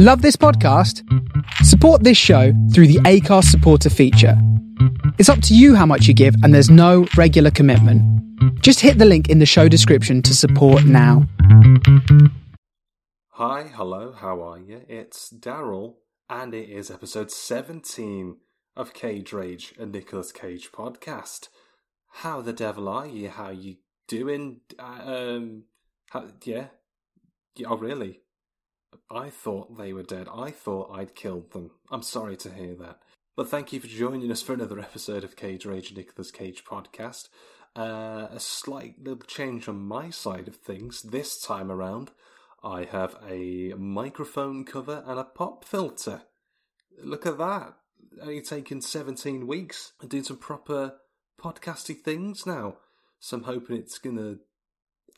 Love this podcast? Support this show through the Anchor supporter feature. It's up to you how much you give, and there's no regular commitment. Just hit the link in the show description to support now. Hi, hello, how are you? It's Daryl, and it is episode 17 of Cage Rage, a Nicolas Cage podcast. How the devil are you? How you doing? Uh, um, how, yeah? yeah? Oh, really? I thought they were dead. I thought I'd killed them. I'm sorry to hear that. But thank you for joining us for another episode of Cage Rage, Nicolas Cage podcast. Uh, a slight little change on my side of things. This time around, I have a microphone cover and a pop filter. Look at that. Only taken 17 weeks. I'm doing some proper podcasty things now. So I'm hoping it's going to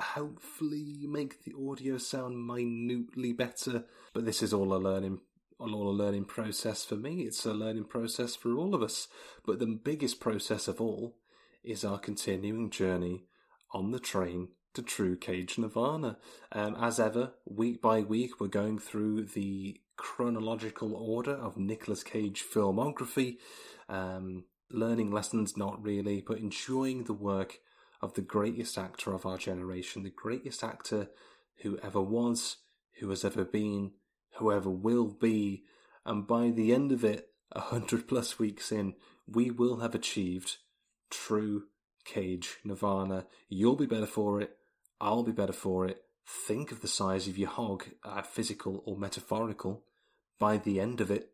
hopefully make the audio sound minutely better. But this is all a learning all a learning process for me. It's a learning process for all of us. But the biggest process of all is our continuing journey on the train to True Cage Nirvana. Um, as ever, week by week, we're going through the chronological order of Nicolas Cage filmography. Um, learning lessons, not really, but enjoying the work of the greatest actor of our generation, the greatest actor who ever was, who has ever been, whoever will be, and by the end of it, a hundred plus weeks in, we will have achieved true cage nirvana. You'll be better for it. I'll be better for it. Think of the size of your hog, uh, physical or metaphorical, by the end of it,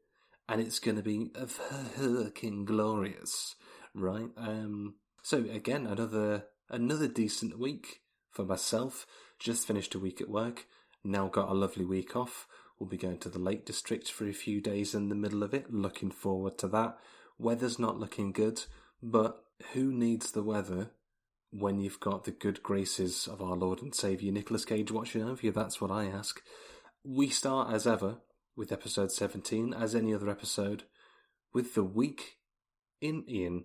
and it's going to be fucking glorious, right? Um, so again, another another decent week for myself. Just finished a week at work. Now got a lovely week off. We'll be going to the Lake District for a few days in the middle of it. Looking forward to that. Weather's not looking good, but who needs the weather when you've got the good graces of our Lord and Saviour Nicolas Cage watching over you? That's what I ask. We start as ever with episode 17, as any other episode, with the week in Ian,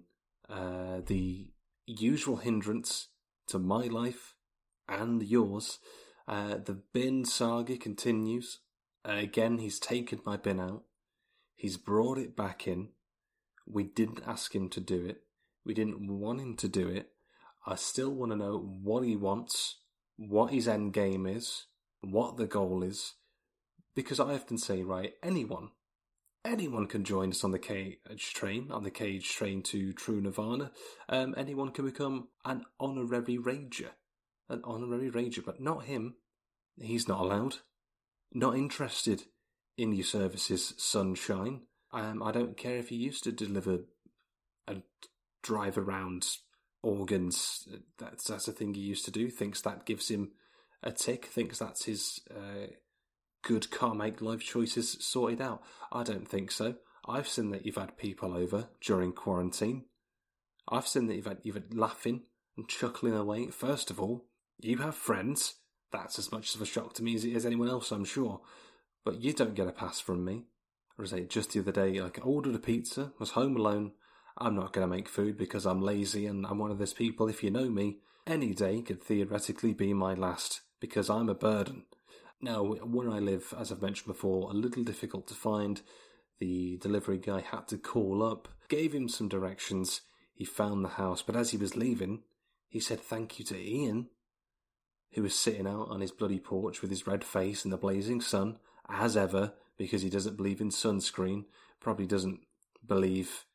uh, the usual hindrance to my life and yours. Uh, the bin saga continues. Uh, again, he's taken my bin out. He's brought it back in. We didn't ask him to do it. We didn't want him to do it. I still want to know what he wants, what his end game is, what the goal is. Because I often say, right, anyone, anyone can join us on the cage train, on the cage train to True Nirvana. Um, anyone can become an honorary rager, an honorary rager, but not him. He's not allowed. Not interested in your services, sunshine. Um, I don't care if you used to deliver and drive around organs. That's that's a thing he used to do. Thinks that gives him a tick. Thinks that's his uh, good car make life choices sorted out. I don't think so. I've seen that you've had people over during quarantine. I've seen that you've had you've had laughing and chuckling away. First of all, you have friends. That's as much of a shock to me as it is anyone else, I'm sure. But you don't get a pass from me. Or is it just the other day, like I ordered a pizza, was home alone. I'm not going to make food because I'm lazy and I'm one of those people, if you know me, any day could theoretically be my last because I'm a burden. Now, where I live, as I've mentioned before, a little difficult to find. The delivery guy had to call up, gave him some directions. He found the house, but as he was leaving, he said thank you to Ian, who was sitting out on his bloody porch with his red face in the blazing sun, as ever, because he doesn't believe in sunscreen, probably doesn't believe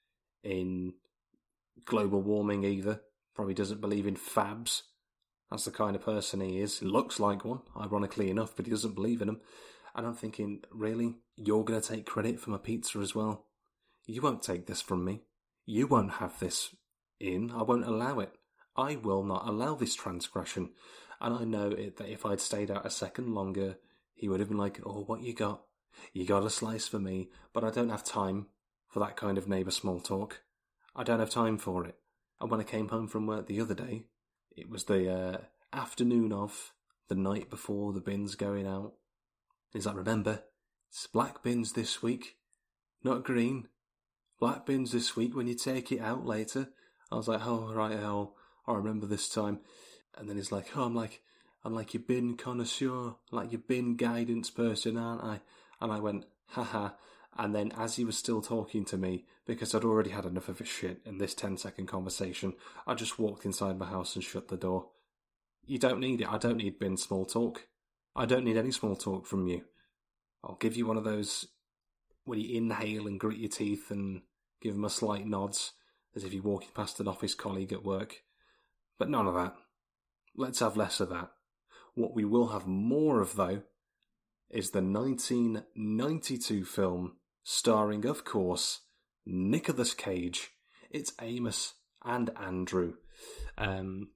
in global warming either, probably doesn't believe in fabs, that's the kind of person he is. Looks like one, ironically enough, but he doesn't believe in them. And I'm thinking, really? You're going to take credit for my pizza as well? You won't take this from me. You won't have this in. I won't allow it. I will not allow this transgression. And I know it, that if I'd stayed out a second longer, he would have been like, Oh, what you got? You got a slice for me, but I don't have time for that kind of neighbour small talk. I don't have time for it. And when I came home from work the other day, it was the uh, afternoon of the night before the bins going out. He's like, remember, it's black bins this week, not green. Black bins this week when you take it out later. I was like, oh, right, I'll, I'll remember this time. And then he's like, oh, I'm like, I'm like your bin connoisseur, like your bin guidance person, aren't I? And I went, haha. And then as he was still talking to me, because I'd already had enough of his shit in this 10 second conversation, I just walked inside my house and shut the door. You don't need it. I don't need bin small talk. I don't need any small talk from you. I'll give you one of those where you inhale and grit your teeth and give him a slight nods as if you're walking past an office colleague at work. But none of that. Let's have less of that. What we will have more of, though, is the 1992 film starring, of course, Nicolas Cage. It's Amos and Andrew. Um,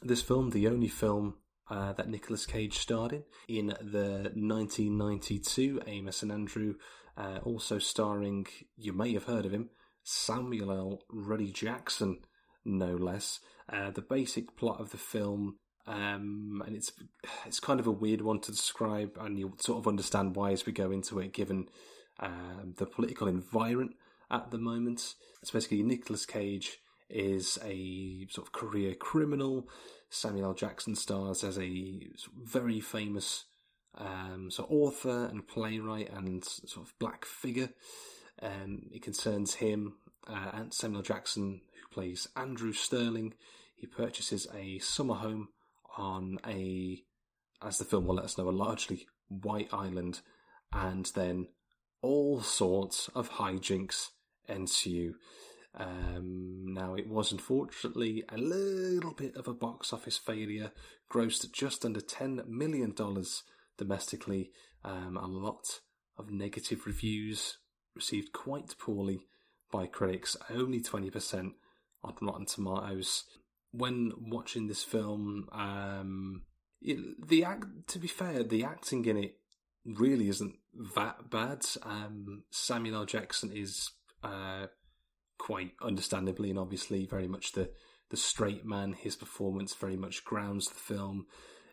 this film, the only film uh, that Nicolas Cage starred in, in the 1992 Amos and Andrew, uh, also starring, you may have heard of him, Samuel L. Ruddy Jackson, no less. Uh, the basic plot of the film, um, and it's it's kind of a weird one to describe, and you'll sort of understand why as we go into it, given um, the political environment at the moment. It's basically Nicolas Cage is a sort of career criminal. Samuel L. Jackson stars as a very famous um, so author and playwright and sort of black figure. Um, it concerns him uh, and Samuel Jackson, who plays Andrew Sterling. He purchases a summer home on a, as the film will let us know, a largely white island, and then all sorts of hijinks ensue. Um, now, it was unfortunately a little bit of a box office failure, grossed just under $10 million domestically. Um, a lot of negative reviews, received quite poorly by critics, only 20% on Rotten Tomatoes. When watching this film, um, it, the act, to be fair, the acting in it really isn't that bad. Um, Samuel L. Jackson is uh, quite understandably and obviously very much the the straight man. His performance very much grounds the film.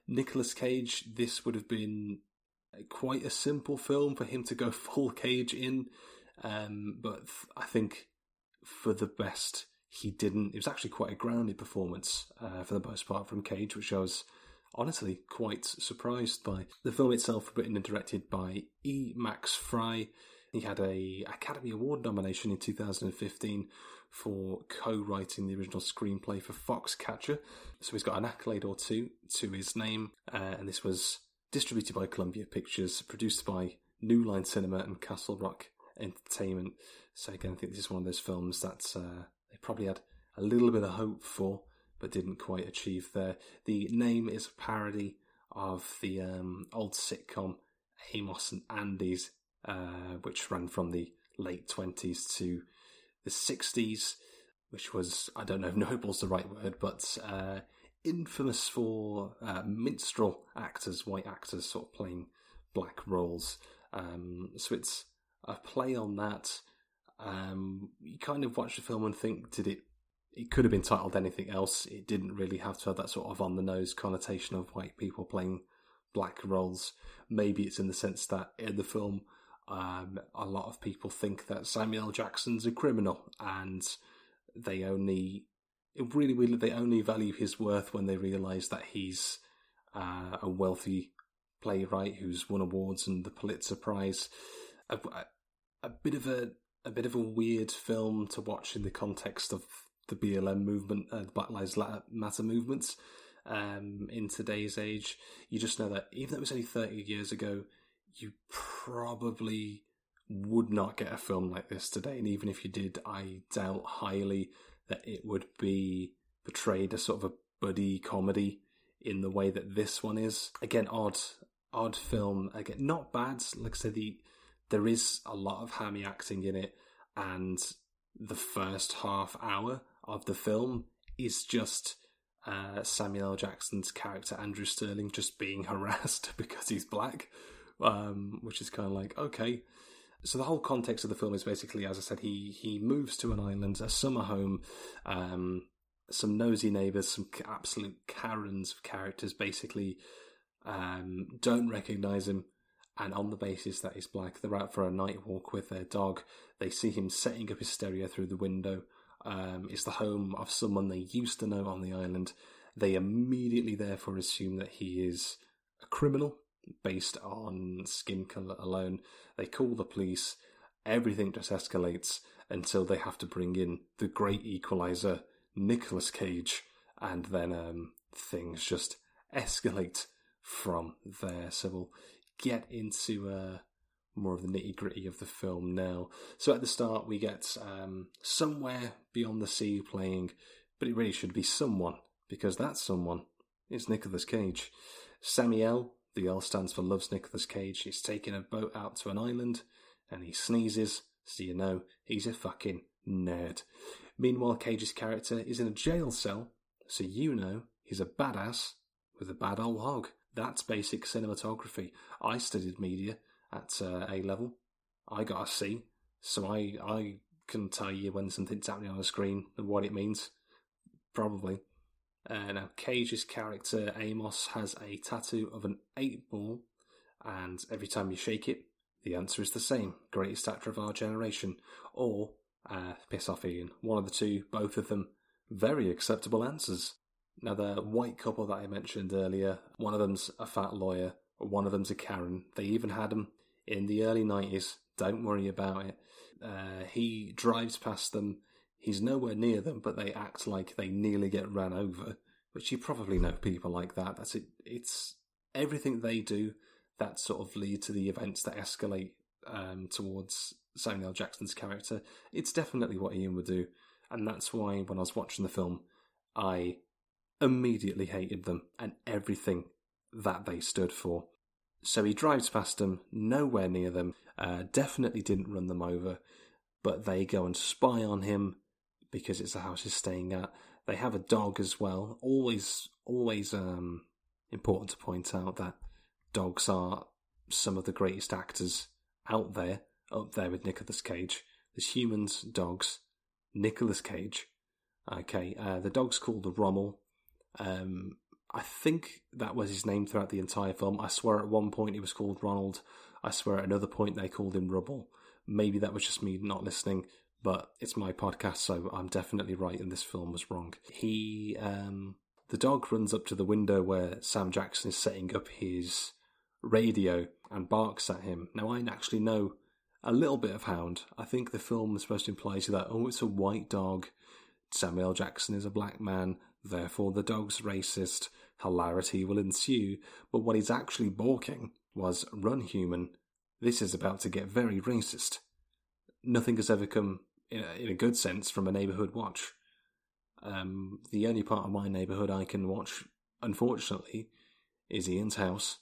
Nicolas Cage, this would have been quite a simple film for him to go full Cage in, um, but I think for the best he didn't. It was actually quite a grounded performance uh, for the most part from Cage, which I was honestly quite surprised by. The film itself, written and directed by E. Max Frye. He had a Academy Award nomination in 2015 for co-writing the original screenplay for Foxcatcher. So he's got an accolade or two to his name, uh, and this was distributed by Columbia Pictures, produced by New Line Cinema and Castle Rock Entertainment. So again, I think this is one of those films that uh, they probably had a little bit of hope for, but didn't quite achieve there. The name is a parody of the um, old sitcom Amos and Andy's, uh, which ran from the late 20s to the 60s, which was, I don't know if noble's the right word, but uh, infamous for uh, minstrel actors, white actors, sort of playing black roles. Um, so it's a play on that. Um, you kind of watch the film and think, did it? It could have been titled anything else. It didn't really have to have that sort of on the nose connotation of white people playing black roles. Maybe it's in the sense that in the film, um, a lot of people think that Samuel Jackson's a criminal, and they only really, really, they only value his worth when they realise that he's uh, a wealthy playwright who's won awards and the Pulitzer Prize. A, a, bit of a a bit of a weird film to watch in the context of the BLM movement, uh, the Black Lives Matter movements um, in today's age. You just know that even though it was only thirty years ago, you probably would not get a film like this today. And even if you did, I doubt highly that it would be portrayed as sort of a buddy comedy in the way that this one is. Again, odd, odd film. Again, not bad. Like I said, the there is a lot of hammy acting in it, and the first half hour of the film is just uh, Samuel L. Jackson's character Andrew Sterling just being harassed because he's black um, which is kind of like okay. So the whole context of the film is basically, as I said, he he moves to an island, a summer home. Um, some nosy neighbours, some absolute Karens of characters, basically um, don't recognise him, and on the basis that he's black, they're out for a night walk with their dog. They see him setting up his stereo through the window. Um, it's the home of someone they used to know on the island. They immediately, therefore, assume that he is a criminal based on skin colour alone. They call the police, everything just escalates until they have to bring in the great equalizer, Nicolas Cage, and then um, things just escalate from there. So we'll get into uh, more of the nitty gritty of the film now. So at the start, we get um, Somewhere Beyond the Sea playing, but it really should be Someone, because that someone is Nicolas Cage. Samuel, the L stands for Loves Nicolas Cage, he's taking a boat out to an island and he sneezes, so you know he's a fucking nerd. Meanwhile, Cage's character is in a jail cell, so you know he's a badass with a bad old hog. That's basic cinematography. I studied media at uh, A level. I got a C, so I I can tell you when something's happening on the screen and what it means. Probably. Uh, now, Cage's character Amos has a tattoo of an eight ball, and every time you shake it, the answer is the same: greatest actor of our generation, or uh, piss off Ian. One of the two, both of them, very acceptable answers. Now, the white couple that I mentioned earlier, one of them's a fat lawyer, one of them's a Karen. They even had him in the early 90s. Don't worry about it. Uh, he drives past them. He's nowhere near them, but they act like they nearly get ran over, which you probably know people like that. That's it. It's everything they do that sort of lead to the events that escalate um, towards Samuel Jackson's character. It's definitely what Ian would do, and that's why when I was watching the film, I immediately hated them and everything that they stood for. So he drives past them, nowhere near them, uh, definitely didn't run them over, but they go and spy on him because it's the house he's staying at. They have a dog as well. Always, always um, important to point out that dogs are some of the greatest actors out there, up there with Nicolas Cage. There's humans, dogs, Nicolas Cage. Okay, uh, the dog's called the Rommel. Um, I think that was his name throughout the entire film. I swear at one point he was called Ronald. I swear at another point they called him Rubble. Maybe that was just me not listening, but it's my podcast, so I'm definitely right and this film was wrong. He, um, the dog runs up to the window where Sam Jackson is setting up his radio and barks at him. Now, I actually know a little bit of Hound. I think the film is supposed to imply to that, oh, it's a white dog. Samuel Jackson is a black man, therefore the dog's racist. Hilarity will ensue, but what he's actually balking was run human. This is about to get very racist. Nothing has ever come, in a, good sense, from a neighbourhood watch. Um, the only part of my neighbourhood I can watch, unfortunately, is Ian's house.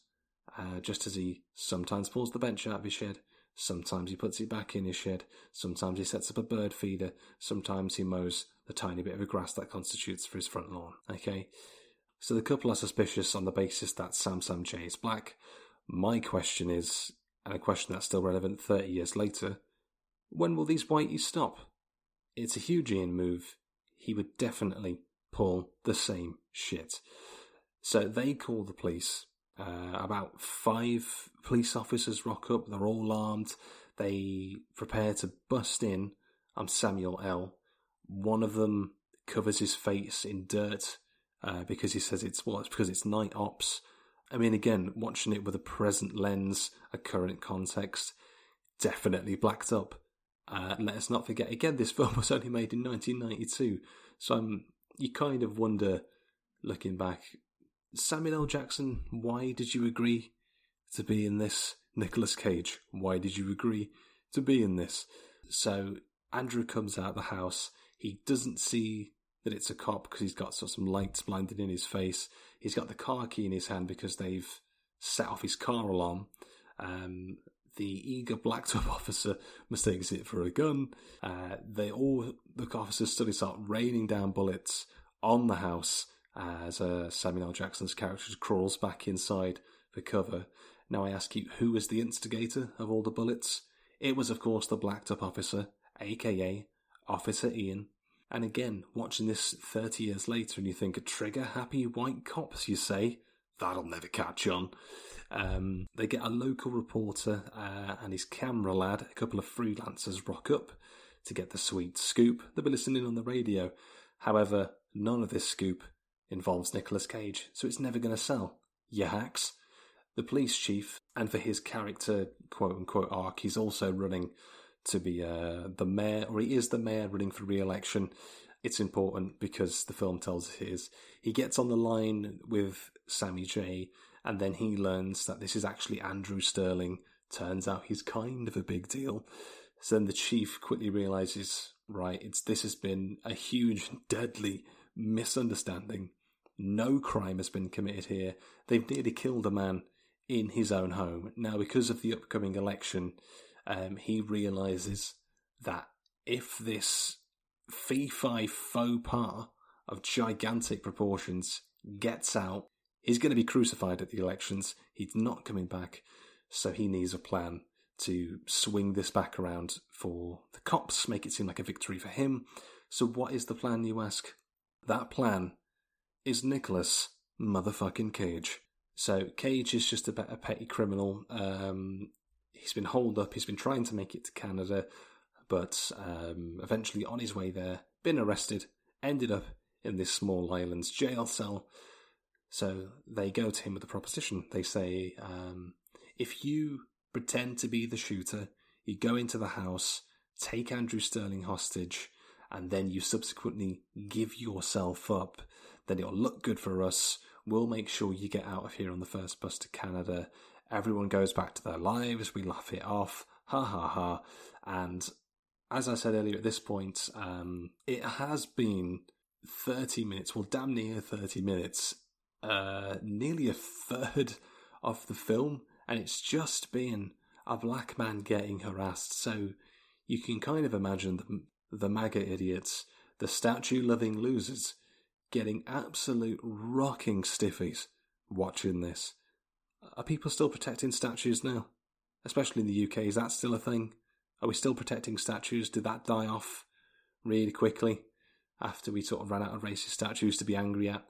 Uh, just as he sometimes pulls the bench out of his shed, sometimes he puts it back in his shed, sometimes he sets up a bird feeder, sometimes he mows the tiny bit of grass that constitutes for his front lawn. Okay, so the couple are suspicious on the basis that Sam Sam J is black. My question is, and a question that's still relevant 30 years later, when will these whiteys stop? It's a huge Ian move. He would definitely pull the same shit. So they call the police. Uh, about five police officers rock up. They're all armed. They prepare to bust in. I'm Samuel L. One of them covers his face in dirt uh, because he says it's well, it's because it's night ops. I mean, again, watching it with a present lens, a current context, definitely blacked up. Uh, let us not forget, again, this film was only made in 1992, so um, you kind of wonder, looking back, Samuel L. Jackson, why did you agree to be in this? Nicolas Cage, why did you agree to be in this? So Andrew comes out of the house. He doesn't see that it's a cop because he's got sort of some lights blinded in his face. He's got the car key in his hand because they've set off his car alarm. Um, the eager blacktop officer mistakes it for a gun. Uh, they all the officers suddenly start raining down bullets on the house as uh, Samuel L. Jackson's character crawls back inside for cover. Now I ask you, who was the instigator of all the bullets? It was, of course, the blacktop officer, aka Officer Ian. And again, watching this 30 years later, and you think, a trigger happy white cops, you say, that'll never catch on. Um, they get a local reporter uh, and his camera lad, a couple of freelancers rock up to get the sweet scoop. They'll be listening on the radio. However, none of this scoop involves Nicolas Cage, so it's never going to sell. You hacks. the police chief, and for his character, quote unquote, arc, he's also running to be uh, the mayor, or he is the mayor running for re election. It's important because the film tells us. He gets on the line with Sammy J, and then he learns that this is actually Andrew Sterling. Turns out he's kind of a big deal. So then the chief quickly realizes, right, it's this has been a huge, deadly misunderstanding. No crime has been committed here. They've nearly killed a man in his own home. Now, because of the upcoming election, um, he realizes that if this fee fi faux pas of gigantic proportions gets out, he's going to be crucified at the elections. He's not coming back, so he needs a plan to swing this back around for the cops, make it seem like a victory for him. So, what is the plan, you ask? That plan is Nicolas motherfucking Cage. So, Cage is just a, a petty criminal. Um, he's been holed up, he's been trying to make it to Canada, but um, eventually on his way there, been arrested, ended up in this small island's jail cell. So, they go to him with a proposition. They say, um, if you pretend to be the shooter, you go into the house, take Andrew Sterling hostage, and then you subsequently give yourself up, then it'll look good for us. We'll make sure you get out of here on the first bus to Canada. Everyone goes back to their lives. We laugh it off. Ha ha ha. And as I said earlier, at this point, um, it has been 30 minutes, well, damn near 30 minutes, uh, nearly a third of the film and it's just been a black man getting harassed. So you can kind of imagine the, the MAGA idiots, the statue loving losers, getting absolute rocking stiffies watching this. Are people still protecting statues now? Especially in the UK, is that still a thing? Are we still protecting statues? Did that die off really quickly after we sort of ran out of racist statues to be angry at?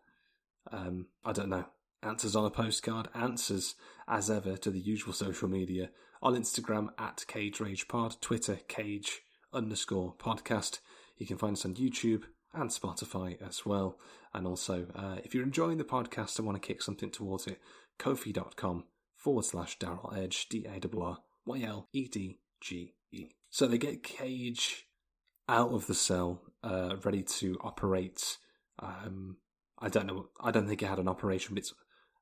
Um, I don't know. Answers on a postcard, answers as ever to the usual social media on Instagram at Cage Rage Pod, Twitter Cage underscore podcast. You can find us on YouTube and Spotify as well. And also, uh, if you're enjoying the podcast and want to kick something towards it, kofi.com forward slash Daryl Edge, D A R R Y L E D G E. So they get Cage out of the cell, uh, ready to operate. Um, I don't know. I don't think it had an operation, but it's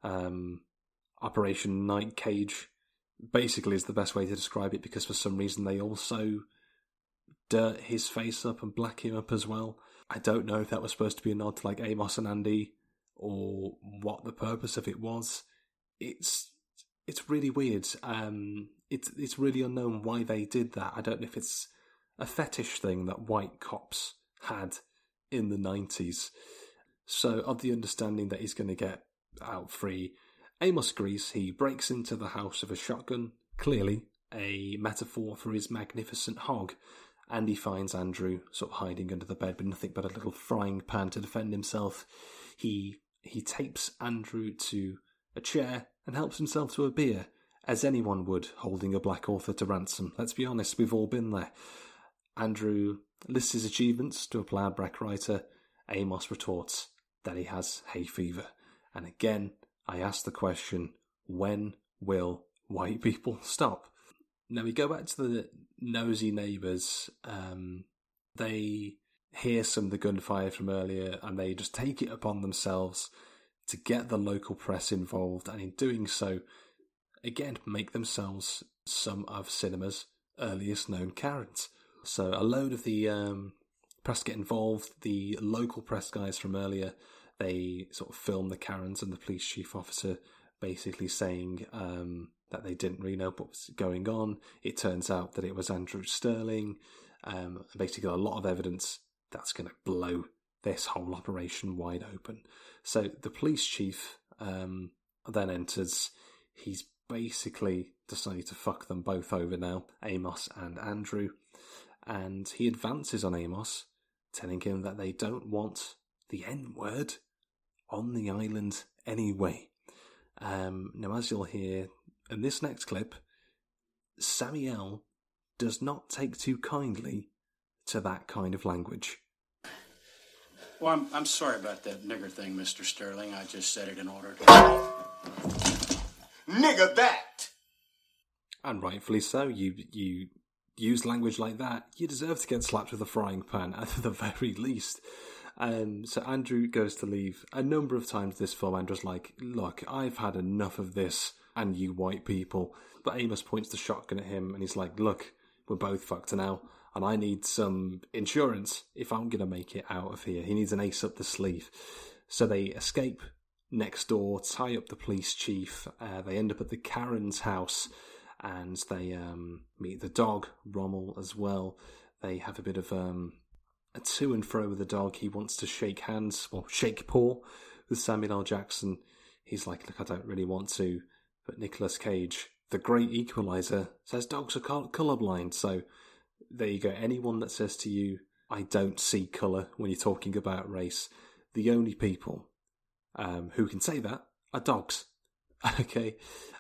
um, Operation Night Cage basically is the best way to describe it because for some reason they also dirt his face up and black him up as well. I don't know if that was supposed to be a nod to like Amos and Andy or what the purpose of it was. It's it's really weird. Um, it's it's really unknown why they did that. I don't know if it's a fetish thing that white cops had in the nineties. So, of the understanding that he's going to get out free. Amos agrees he breaks into the house with a shotgun, clearly a metaphor for his magnificent hog, and he finds Andrew sort of hiding under the bed with nothing but a little frying pan to defend himself. He he tapes Andrew to a chair and helps himself to a beer, as anyone would holding a black author to ransom. Let's be honest, we've all been there. Andrew lists his achievements to a black writer. Amos retorts that he has hay fever. And again, I ask the question when will white people stop? Now we go back to the nosy neighbours. Um, they hear some of the gunfire from earlier and they just take it upon themselves to get the local press involved, and in doing so, again, make themselves some of cinema's earliest known Karens. So a load of the um, press get involved. The local press guys from earlier they sort of film the Karens and the police chief officer basically saying um, that they didn't really know what was going on. It turns out that it was Andrew Sterling. Um, basically, a lot of evidence that's going to blow this whole operation wide open. So the police chief um, then enters. He's basically decided to fuck them both over now, Amos and Andrew. And he advances on Amos, telling him that they don't want the N word on the island anyway. Um, now, as you'll hear in this next clip, Samuel does not take too kindly to that kind of language. Well, I'm, I'm sorry about that nigger thing, Mr. Sterling. I just said it in order to. nigga that. And rightfully so. You you use language like that, you deserve to get slapped with a frying pan at the very least. Um, so Andrew goes to leave a number of times this film. Andrew's like, "Look, I've had enough of this, and you white people." But Amos points the shotgun at him, and he's like, "Look, we're both fucked now, and I need some insurance if I'm gonna make it out of here." He needs an ace up the sleeve. So they escape next door, tie up the police chief. Uh, they end up at the Karen's house, and they um, meet the dog Rommel as well. They have a bit of um, a to and fro with the dog. He wants to shake hands or shake paw with Samuel L. Jackson. He's like, look, I don't really want to. But Nicolas Cage, the great equalizer, says dogs are colorblind. So there you go. Anyone that says to you, I don't see color when you're talking about race, the only people um, who can say that are dogs. okay.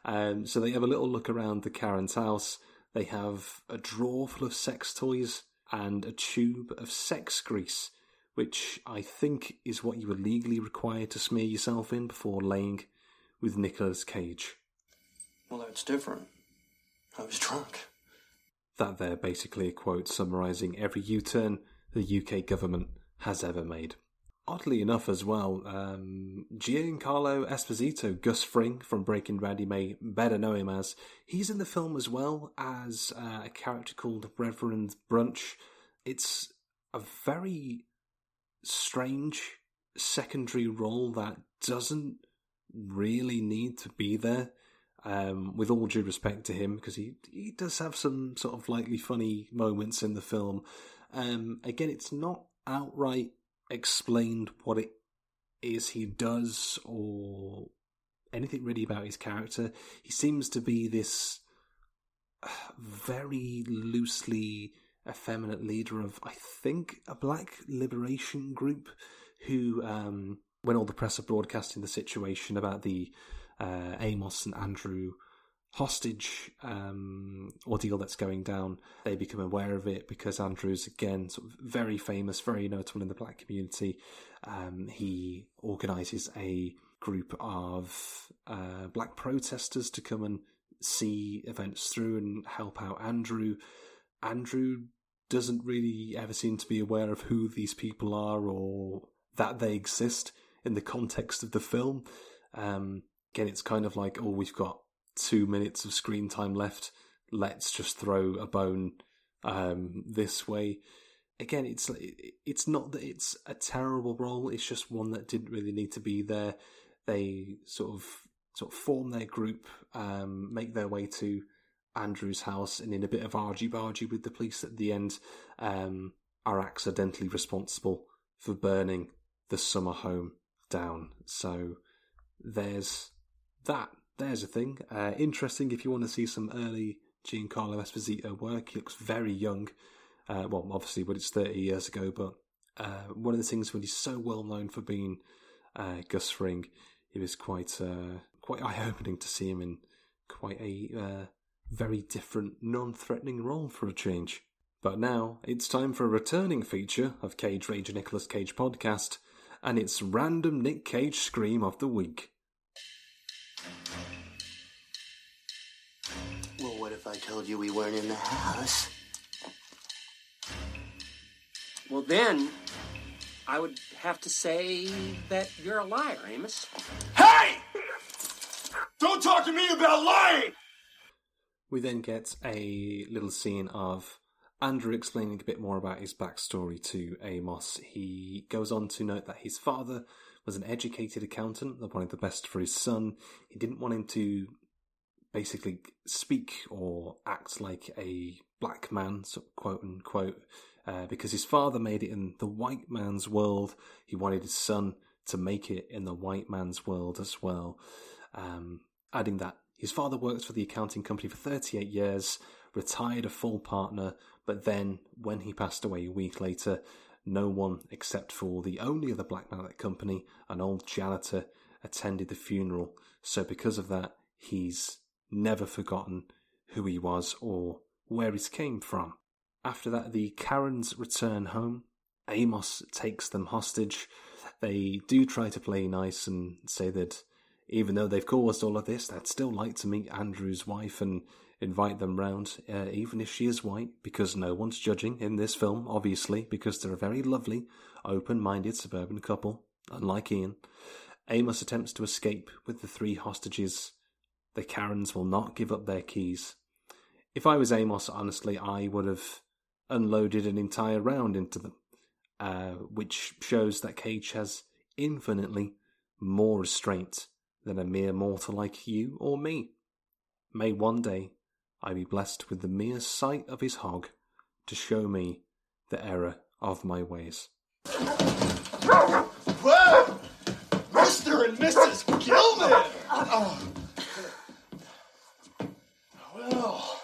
Um, so they have a little look around the Karen's house. They have a drawer full of sex toys and a tube of sex grease, which I think is what you were legally required to smear yourself in before laying with Nicolas Cage. Well, that's different. I was drunk. That there basically a quote summarising every U turn the UK government has ever made. Oddly enough, as well, um, Giancarlo Esposito, Gus Fring from Breaking Bad, you may better know him as, he's in the film as well as uh, a character called Reverend Brunch. It's a very strange secondary role that doesn't really need to be there. Um, with all due respect to him, because he he does have some sort of lightly funny moments in the film. Um, again, it's not outright explained what it is he does or anything really about his character. He seems to be this very loosely effeminate leader of, I think, a black liberation group who, um, when all the press are broadcasting the situation about the uh, Amos and Andrew hostage um, ordeal that's going down, they become aware of it because Andrew's again sort of very famous, very notable in the black community. Um, he organises a group of uh, black protesters to come and see events through and help out Andrew. Andrew doesn't really ever seem to be aware of who these people are or that they exist in the context of the film. Um, again, it's kind of like, oh, we've got two minutes of screen time left. Let's just throw a bone um, this way. Again, it's it's not that it's a terrible role. It's just one that didn't really need to be there. They sort of sort of form their group, um, make their way to Andrew's house, and in a bit of argy bargy with the police at the end, um, are accidentally responsible for burning the summer home down. So there's that there's a thing. Uh, interesting if you want to see some early Giancarlo Esposito work. He looks very young. Uh, well, obviously, but it's 30 years ago, but uh, one of the things when he's so well known for being uh, Gus Fring, it was quite uh, quite eye opening to see him in quite a uh, very different, non threatening role for a change. But now it's time for a returning feature of Cage Rage Nicolas Cage podcast, and it's Random Nick Cage Scream of the Week. Well, what if I told you we weren't in the house? Well, then, I would have to say that you're a liar, Amos. Hey! Don't talk to me about lying! We then get a little scene of Andrew explaining a bit more about his backstory to Amos. He goes on to note that his father was an educated accountant that wanted the best for his son. He didn't want him to basically speak or act like a black man, quote unquote, uh, because his father made it in the white man's world. He wanted his son to make it in the white man's world as well. Um, adding that his father worked for the accounting company for 38 years, retired a full partner, but then when he passed away a week later, no one except for the only other black man at the company, an old janitor, attended the funeral. So because of that, he's never forgotten who he was or where he came from. After that, the Karens return home. Amos takes them hostage. They do try to play nice and say that even though they've caused all of this, they'd still like to meet Andrew's wife and invite them round, uh, even if she is white, because no one's judging in this film, obviously, because they're a very lovely, open minded suburban couple, unlike Ian. Amos attempts to escape with the three hostages. The Karens will not give up their keys. If I was Amos, honestly, I would have unloaded an entire round into them, uh, which shows that Cage has infinitely more restraint than a mere mortal like you or me. May one day I be blessed with the mere sight of his hog to show me the error of my ways. Whoa! Mr. and Mrs. Gilman! Oh. Well,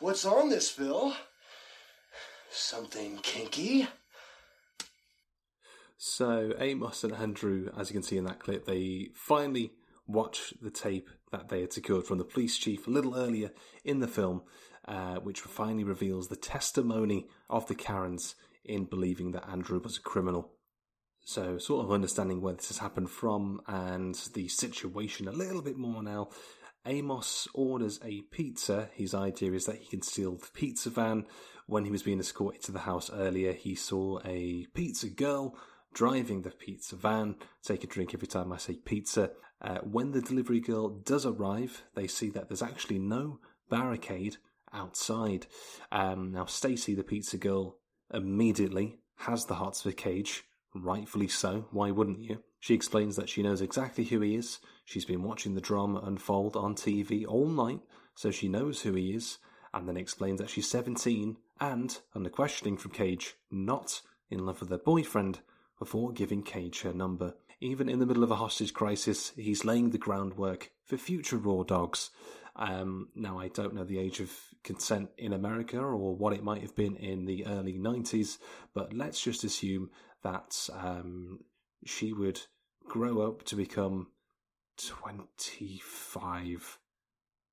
what's on this, Phil? Something kinky? So Amos and Andrew, as you can see in that clip, they finally watch the tape that they had secured from the police chief a little earlier in the film, uh, which finally reveals the testimony of the Karens in believing that Andrew was a criminal. So, sort of understanding where this has happened from and the situation a little bit more now. Amos orders a pizza. His idea is that he can steal the pizza van. When he was being escorted to the house earlier, he saw a pizza girl driving the pizza van. Take a drink every time I say pizza. Uh, when the delivery girl does arrive, they see that there's actually no barricade outside. Um, now, Stacy, the pizza girl, immediately has the hearts of a cage, rightfully so. Why wouldn't you? She explains that she knows exactly who he is. She's been watching the drama unfold on TV all night, so she knows who he is, and then explains that she's 17 and, under questioning from Cage, not in love with her boyfriend before giving Cage her number. Even in the middle of a hostage crisis, he's laying the groundwork for future Raw Dogs. Um, now, I don't know the age of consent in America or what it might have been in the early 90s, but let's just assume that um, she would grow up to become 25.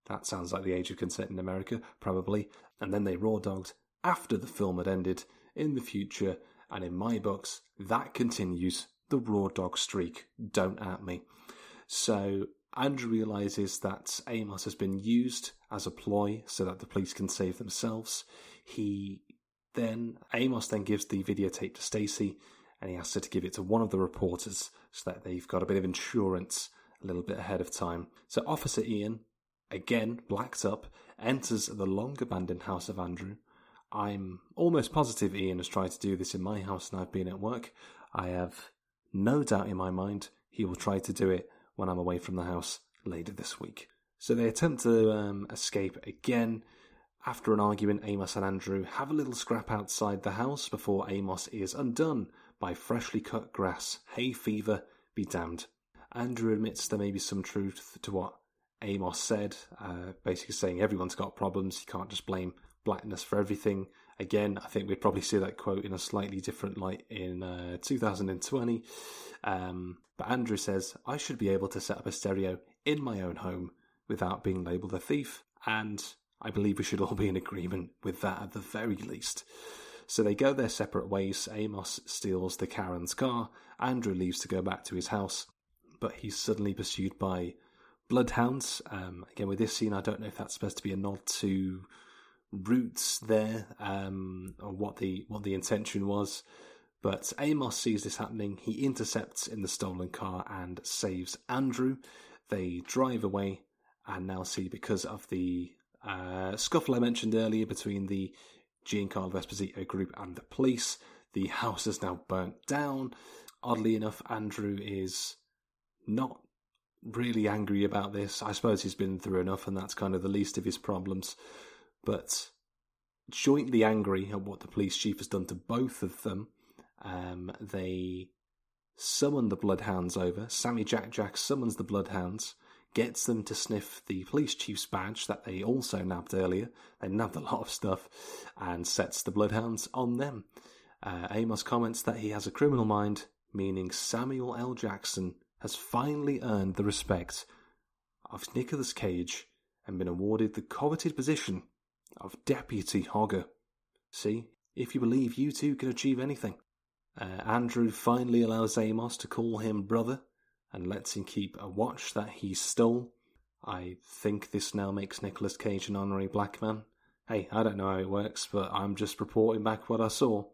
That sounds like the age of consent in America, probably. And then they raw dogged after the film had ended in the future, and in my books, that continues the raw dog streak. Don't at me. So Andrew realizes that Amos has been used as a ploy so that the police can save themselves. He then Amos then gives the videotape to Stacy and he asks her to give it to one of the reporters so that they've got a bit of insurance a little bit ahead of time. So Officer Ian, again blacked up, enters the long abandoned house of Andrew. I'm almost positive Ian has tried to do this in my house and I've been at work. I have no doubt in my mind he will try to do it when I'm away from the house later this week. So they attempt to um, escape again. After an argument, Amos and Andrew have a little scrap outside the house before Amos is undone by freshly cut grass. Hay fever be damned. Andrew admits there may be some truth to what Amos said, uh, basically saying everyone's got problems, you can't just blame blackness for everything. Again, I think we'd probably see that quote in a slightly different light in uh, 2020. Um, but Andrew says, I should be able to set up a stereo in my own home without being labelled a thief, and I believe we should all be in agreement with that at the very least. So they go their separate ways. Amos steals the Karen's car. Andrew leaves to go back to his house, but he's suddenly pursued by bloodhounds. Um, again, with this scene, I don't know if that's supposed to be a nod to roots there, um, or what the what the intention was. But Amos sees this happening. He intercepts in the stolen car and saves Andrew. They drive away and now see because of the uh, scuffle I mentioned earlier between the Giancarlo Esposito group and the police, the house is now burnt down. Oddly enough, Andrew is not really angry about this. I suppose he's been through enough, and that's kind of the least of his problems. But jointly angry at what the police chief has done to both of them, um, they summon the bloodhounds over. Sammy Jack Jack summons the bloodhounds, gets them to sniff the police chief's badge that they also nabbed earlier. They nabbed a lot of stuff, and sets the bloodhounds on them. Uh, Amos comments that he has a criminal mind, meaning Samuel L. Jackson has finally earned the respect of Nicolas Cage and been awarded the coveted position of Deputy Hogger. See, if you believe, you too can achieve anything. Uh, Andrew finally allows Amos to call him brother, and lets him keep a watch that he stole. I think this now makes Nicolas Cage an honorary black man. Hey, I don't know how it works, but I'm just reporting back what I saw.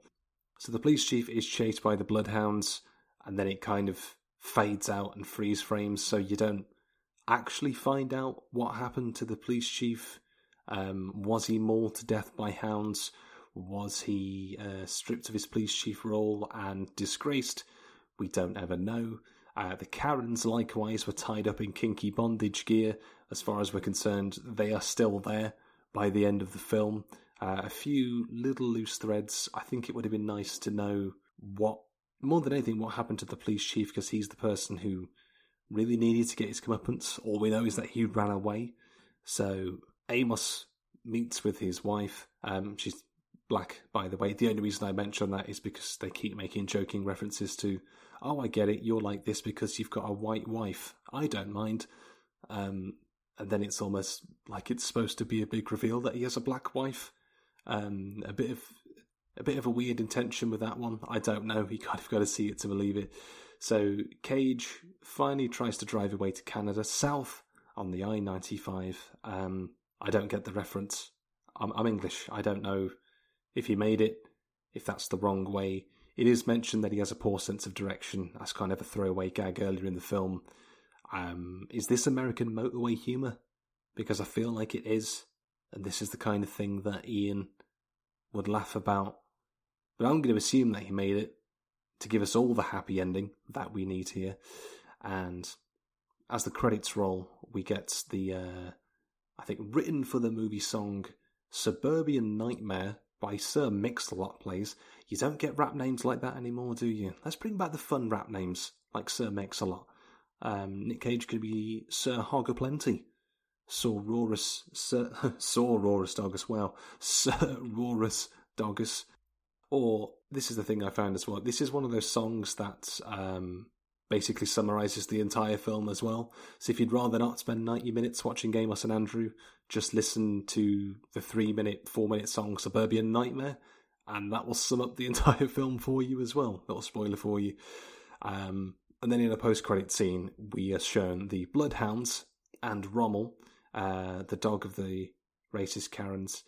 So the police chief is chased by the bloodhounds, and then it kind of fades out and freeze frames, so you don't actually find out what happened to the police chief. Um, was he mauled to death by hounds? Was he uh, stripped of his police chief role and disgraced? We don't ever know. Uh, the Karens, likewise, were tied up in kinky bondage gear. As far as we're concerned, they are still there by the end of the film. Uh, a few little loose threads. I think it would have been nice to know what, more than anything, what happened to the police chief because he's the person who really needed to get his comeuppance. All we know is that he ran away. So Amos meets with his wife. Um, she's black, by the way. The only reason I mention that is because they keep making joking references to, oh, I get it, you're like this because you've got a white wife. I don't mind. Um, and then it's almost like it's supposed to be a big reveal that he has a black wife. Um, a bit of a bit of a weird intention with that one. I don't know. You kind of got to see it to believe it. So Cage finally tries to drive away to Canada, south on the I ninety five. Um, I don't get the reference. I'm, I'm English. I don't know if he made it, if that's the wrong way. It is mentioned that he has a poor sense of direction. That's kind of a throwaway gag earlier in the film. Um, is this American motorway humour? Because I feel like it is, and this is the kind of thing that Ian would laugh about. But I'm going to assume that he made it to give us all the happy ending that we need here. And as the credits roll, we get the, uh, I think, written for the movie song Suburban Nightmare by Sir Mix-a-Lot plays. You don't get rap names like that anymore, do you? Let's bring back the fun rap names like Sir Mix-a-Lot. Um, Nick Cage could be Sir Hog Plenty. Sir Rorus, Sir, Sir Rorus Dogus, wow. Sir Rorus Dogus. Or, this is the thing I found as well, this is one of those songs that um, basically summarizes the entire film as well. So if you'd rather not spend 90 minutes watching Amos and Andrew, just listen to the three minute, four minute song Suburban Nightmare, and that will sum up the entire film for you as well. Little spoiler for you. Um, and then in a post credit scene, we are shown the Bloodhounds and Rommel, uh, the dog of the racist Karens,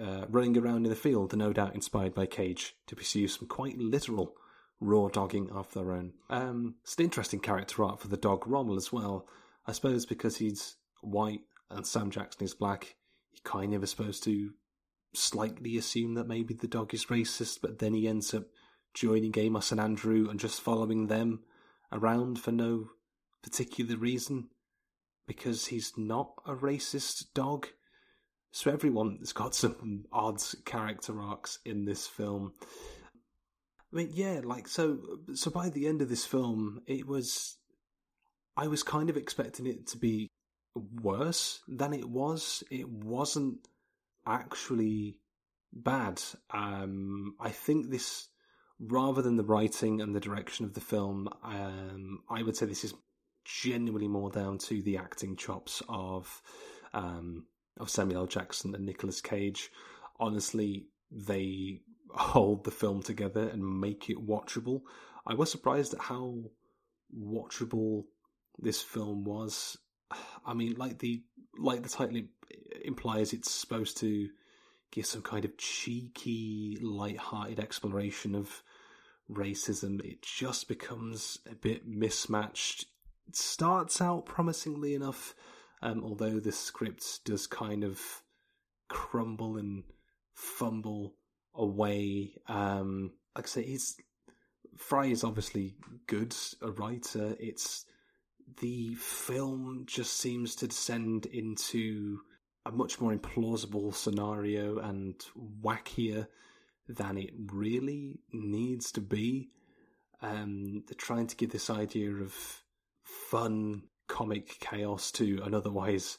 uh, running around in the field, no doubt inspired by Cage, to pursue some quite literal raw dogging of their own. Um, it's an interesting character art for the dog Rommel as well. I suppose because he's white and Sam Jackson is black, you kind of are supposed to slightly assume that maybe the dog is racist, but then he ends up joining Amos and Andrew and just following them around for no particular reason because he's not a racist dog. So everyone's got some odd character arcs in this film. I mean, yeah, like so. So by the end of this film, it was. I was kind of expecting it to be worse than it was. It wasn't actually bad. Um, I think this, rather than the writing and the direction of the film, um, I would say this is genuinely more down to the acting chops of um, of Samuel L. Jackson and Nicolas Cage. Honestly, they hold the film together and make it watchable. I was surprised at how watchable this film was. I mean, like the like the title implies, it's supposed to give some kind of cheeky, light-hearted exploration of racism. It just becomes a bit mismatched. It starts out promisingly enough, um, although the script does kind of crumble and fumble away. Um, like I say, Frye is obviously good a writer. It's the film just seems to descend into a much more implausible scenario and wackier than it really needs to be. Um, they're trying to give this idea of fun comic chaos to an otherwise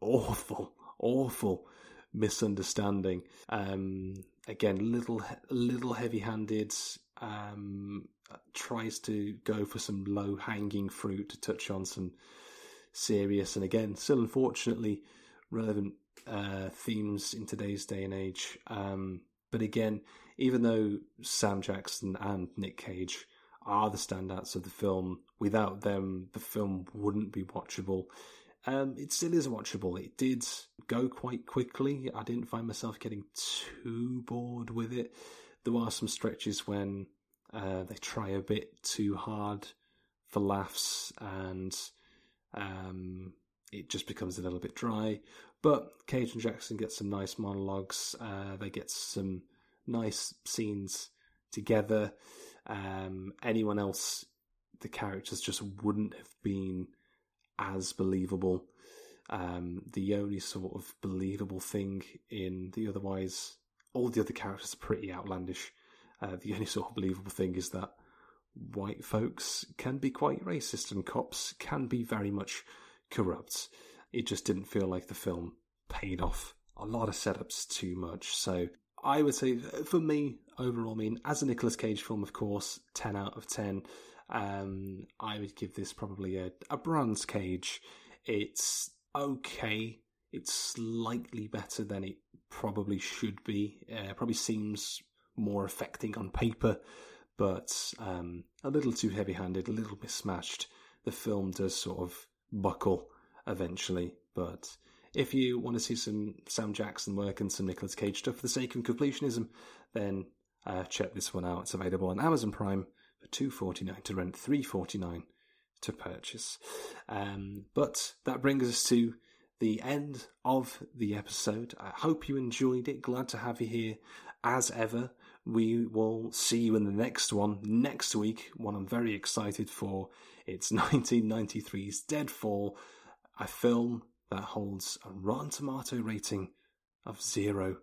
awful, awful misunderstanding. Um, again, little, little heavy-handed. Um, tries to go for some low-hanging fruit to touch on some serious and again, still unfortunately relevant uh, themes in today's day and age. Um, but again, even though Sam Jackson and Nick Cage are the standouts of the film. Without them, the film wouldn't be watchable. Um, it still is watchable. It did go quite quickly. I didn't find myself getting too bored with it. There are some stretches when uh, they try a bit too hard for laughs and um, it just becomes a little bit dry. But Cage and Jackson get some nice monologues. Uh, they get some nice scenes together. Um, anyone else, the characters just wouldn't have been as believable. Um, the only sort of believable thing in the otherwise, all the other characters are pretty outlandish. Uh, the only sort of believable thing is that white folks can be quite racist and cops can be very much corrupt. It just didn't feel like the film paid off a lot of setups too much. So I would say, for me, overall, I mean, as a Nicolas Cage film, of course, 10 out of 10. Um, I would give this probably a, a bronze cage. It's okay. It's slightly better than it probably should be. Uh, probably seems more affecting on paper, but um, a little too heavy handed, a little mismatched. The film does sort of buckle eventually, but if you want to see some Sam Jackson work and some Nicolas Cage stuff for the sake of completionism, then uh, check this one out. It's available on Amazon Prime two forty nine to rent, three forty nine to purchase. Um, but that brings us to the end of the episode. I hope you enjoyed it. Glad to have you here as ever. We will see you in the next one next week, one I'm very excited for. It's 1993's Deadfall, a film that holds a Rotten Tomato rating of 0%.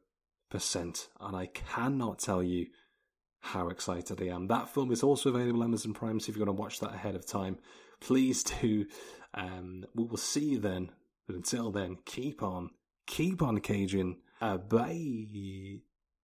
And I cannot tell you how excited I am. That film is also available on Amazon Prime, so if you want to watch that ahead of time, please do. Um, we will see you then. But until then, keep on, keep on caging. Uh, bye.